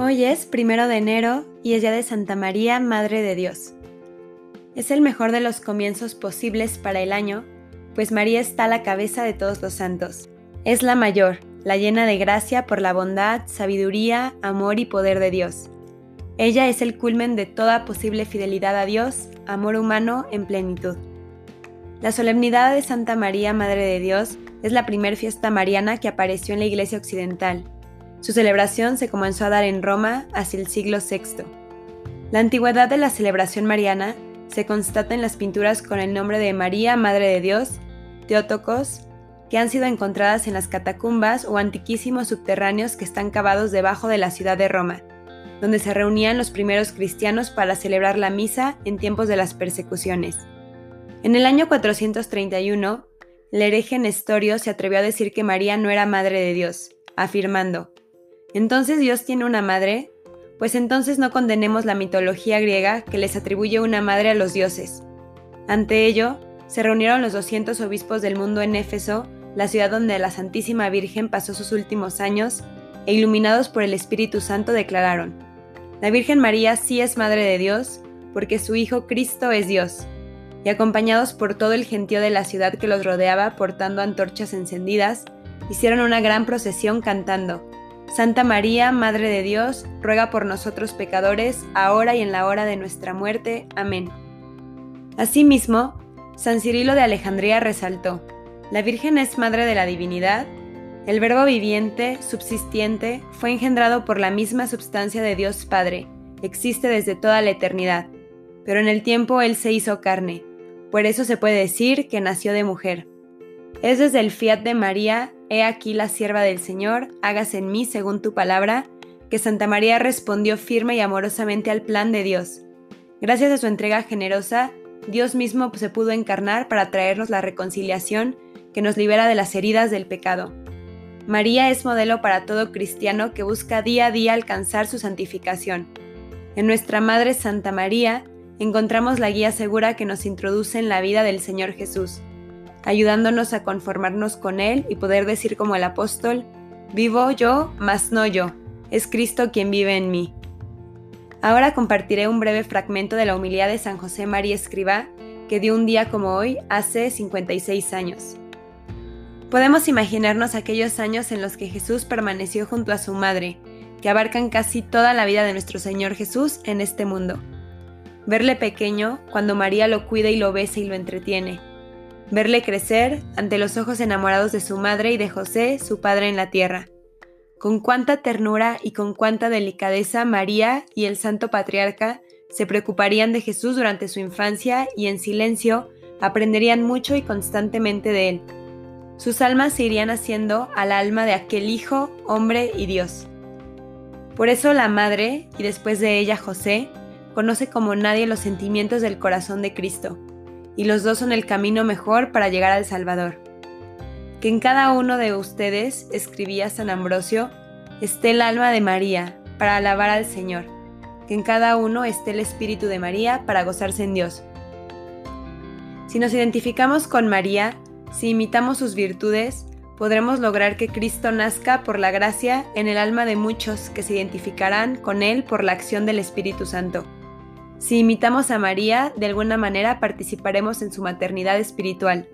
Hoy es primero de enero y es día de Santa María, Madre de Dios. Es el mejor de los comienzos posibles para el año, pues María está a la cabeza de todos los santos. Es la mayor, la llena de gracia por la bondad, sabiduría, amor y poder de Dios. Ella es el culmen de toda posible fidelidad a Dios, amor humano en plenitud. La solemnidad de Santa María, Madre de Dios, es la primer fiesta mariana que apareció en la Iglesia Occidental su celebración se comenzó a dar en Roma hacia el siglo VI. La antigüedad de la celebración mariana se constata en las pinturas con el nombre de María, Madre de Dios, Teotocos, que han sido encontradas en las catacumbas o antiquísimos subterráneos que están cavados debajo de la ciudad de Roma, donde se reunían los primeros cristianos para celebrar la misa en tiempos de las persecuciones. En el año 431, el hereje Nestorio se atrevió a decir que María no era Madre de Dios, afirmando, ¿Entonces Dios tiene una madre? Pues entonces no condenemos la mitología griega que les atribuye una madre a los dioses. Ante ello, se reunieron los 200 obispos del mundo en Éfeso, la ciudad donde la Santísima Virgen pasó sus últimos años, e iluminados por el Espíritu Santo declararon, La Virgen María sí es Madre de Dios, porque su Hijo Cristo es Dios. Y acompañados por todo el gentío de la ciudad que los rodeaba portando antorchas encendidas, hicieron una gran procesión cantando, Santa María, Madre de Dios, ruega por nosotros pecadores, ahora y en la hora de nuestra muerte. Amén. Asimismo, San Cirilo de Alejandría resaltó, la Virgen es Madre de la Divinidad, el Verbo viviente, subsistiente, fue engendrado por la misma substancia de Dios Padre, existe desde toda la eternidad, pero en el tiempo Él se hizo carne, por eso se puede decir que nació de mujer. Es desde el fiat de María He aquí la sierva del Señor, hágase en mí según tu palabra, que Santa María respondió firme y amorosamente al plan de Dios. Gracias a su entrega generosa, Dios mismo se pudo encarnar para traernos la reconciliación que nos libera de las heridas del pecado. María es modelo para todo cristiano que busca día a día alcanzar su santificación. En nuestra Madre Santa María encontramos la guía segura que nos introduce en la vida del Señor Jesús ayudándonos a conformarnos con Él y poder decir como el apóstol, vivo yo, mas no yo, es Cristo quien vive en mí. Ahora compartiré un breve fragmento de la humildad de San José María Escribá que dio un día como hoy hace 56 años. Podemos imaginarnos aquellos años en los que Jesús permaneció junto a su madre, que abarcan casi toda la vida de nuestro Señor Jesús en este mundo. Verle pequeño cuando María lo cuida y lo besa y lo entretiene, verle crecer ante los ojos enamorados de su madre y de José, su padre en la tierra. Con cuánta ternura y con cuánta delicadeza María y el Santo Patriarca se preocuparían de Jesús durante su infancia y en silencio aprenderían mucho y constantemente de él. Sus almas se irían haciendo al alma de aquel Hijo, hombre y Dios. Por eso la Madre, y después de ella José, conoce como nadie los sentimientos del corazón de Cristo y los dos son el camino mejor para llegar al Salvador. Que en cada uno de ustedes, escribía San Ambrosio, esté el alma de María para alabar al Señor, que en cada uno esté el Espíritu de María para gozarse en Dios. Si nos identificamos con María, si imitamos sus virtudes, podremos lograr que Cristo nazca por la gracia en el alma de muchos que se identificarán con Él por la acción del Espíritu Santo. Si imitamos a María, de alguna manera participaremos en su maternidad espiritual.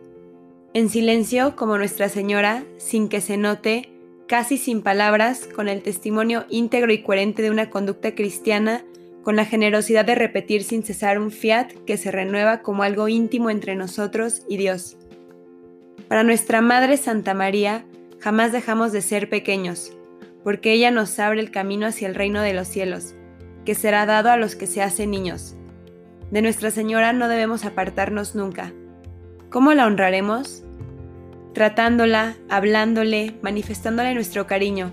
En silencio, como Nuestra Señora, sin que se note, casi sin palabras, con el testimonio íntegro y coherente de una conducta cristiana, con la generosidad de repetir sin cesar un fiat que se renueva como algo íntimo entre nosotros y Dios. Para nuestra Madre Santa María, jamás dejamos de ser pequeños, porque ella nos abre el camino hacia el reino de los cielos que será dado a los que se hacen niños. De Nuestra Señora no debemos apartarnos nunca. ¿Cómo la honraremos? Tratándola, hablándole, manifestándole nuestro cariño,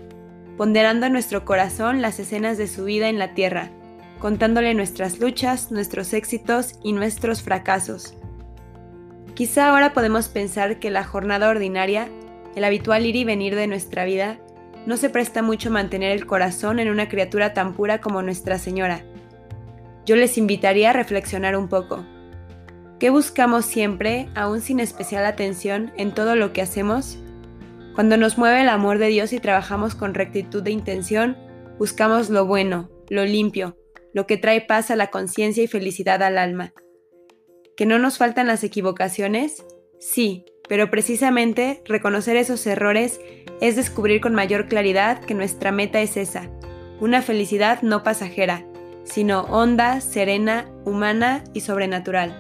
ponderando en nuestro corazón las escenas de su vida en la tierra, contándole nuestras luchas, nuestros éxitos y nuestros fracasos. Quizá ahora podemos pensar que la jornada ordinaria, el habitual ir y venir de nuestra vida, no se presta mucho mantener el corazón en una criatura tan pura como Nuestra Señora. Yo les invitaría a reflexionar un poco. ¿Qué buscamos siempre, aún sin especial atención, en todo lo que hacemos? Cuando nos mueve el amor de Dios y trabajamos con rectitud de intención, buscamos lo bueno, lo limpio, lo que trae paz a la conciencia y felicidad al alma. ¿Que no nos faltan las equivocaciones? Sí, pero precisamente reconocer esos errores es descubrir con mayor claridad que nuestra meta es esa, una felicidad no pasajera, sino honda, serena, humana y sobrenatural.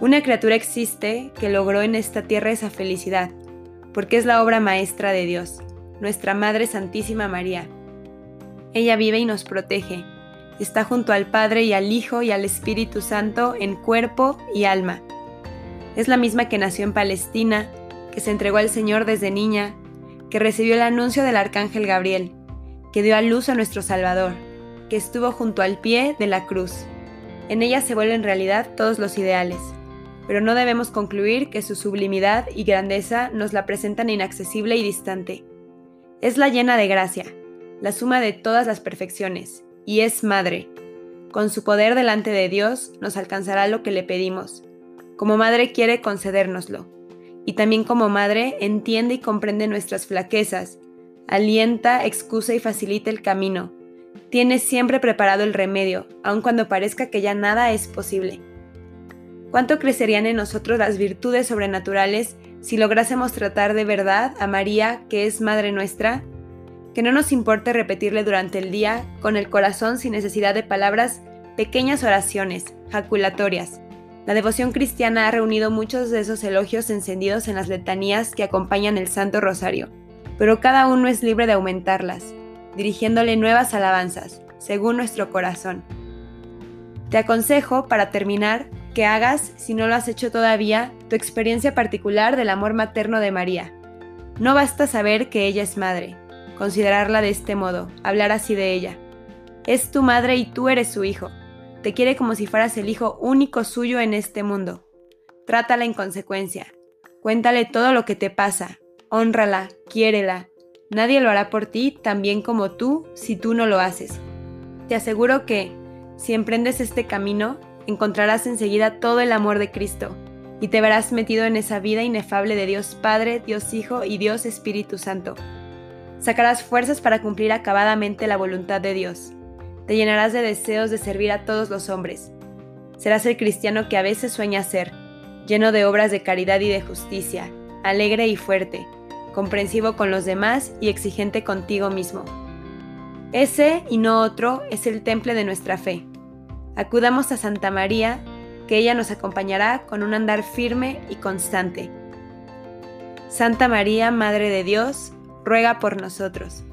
Una criatura existe que logró en esta tierra esa felicidad, porque es la obra maestra de Dios, nuestra Madre Santísima María. Ella vive y nos protege, está junto al Padre y al Hijo y al Espíritu Santo en cuerpo y alma es la misma que nació en Palestina, que se entregó al Señor desde niña, que recibió el anuncio del arcángel Gabriel, que dio a luz a nuestro Salvador, que estuvo junto al pie de la cruz. En ella se vuelven realidad todos los ideales, pero no debemos concluir que su sublimidad y grandeza nos la presentan inaccesible y distante. Es la llena de gracia, la suma de todas las perfecciones, y es madre. Con su poder delante de Dios nos alcanzará lo que le pedimos, como madre quiere concedérnoslo. Y también como madre entiende y comprende nuestras flaquezas, alienta, excusa y facilita el camino. Tiene siempre preparado el remedio, aun cuando parezca que ya nada es posible. ¿Cuánto crecerían en nosotros las virtudes sobrenaturales si lográsemos tratar de verdad a María, que es Madre nuestra? Que no nos importe repetirle durante el día, con el corazón sin necesidad de palabras, pequeñas oraciones, jaculatorias, la devoción cristiana ha reunido muchos de esos elogios encendidos en las letanías que acompañan el Santo Rosario, pero cada uno es libre de aumentarlas, dirigiéndole nuevas alabanzas, según nuestro corazón. Te aconsejo, para terminar, que hagas, si no lo has hecho todavía, tu experiencia particular del amor materno de María. No basta saber que ella es madre, considerarla de este modo, hablar así de ella. Es tu madre y tú eres su hijo. Te quiere como si fueras el hijo único suyo en este mundo. Trátala en consecuencia. Cuéntale todo lo que te pasa. Honrala, quiérela. Nadie lo hará por ti tan bien como tú si tú no lo haces. Te aseguro que, si emprendes este camino, encontrarás enseguida todo el amor de Cristo y te verás metido en esa vida inefable de Dios Padre, Dios Hijo y Dios Espíritu Santo. Sacarás fuerzas para cumplir acabadamente la voluntad de Dios te llenarás de deseos de servir a todos los hombres. Serás el cristiano que a veces sueña ser, lleno de obras de caridad y de justicia, alegre y fuerte, comprensivo con los demás y exigente contigo mismo. Ese y no otro es el temple de nuestra fe. Acudamos a Santa María, que ella nos acompañará con un andar firme y constante. Santa María, Madre de Dios, ruega por nosotros.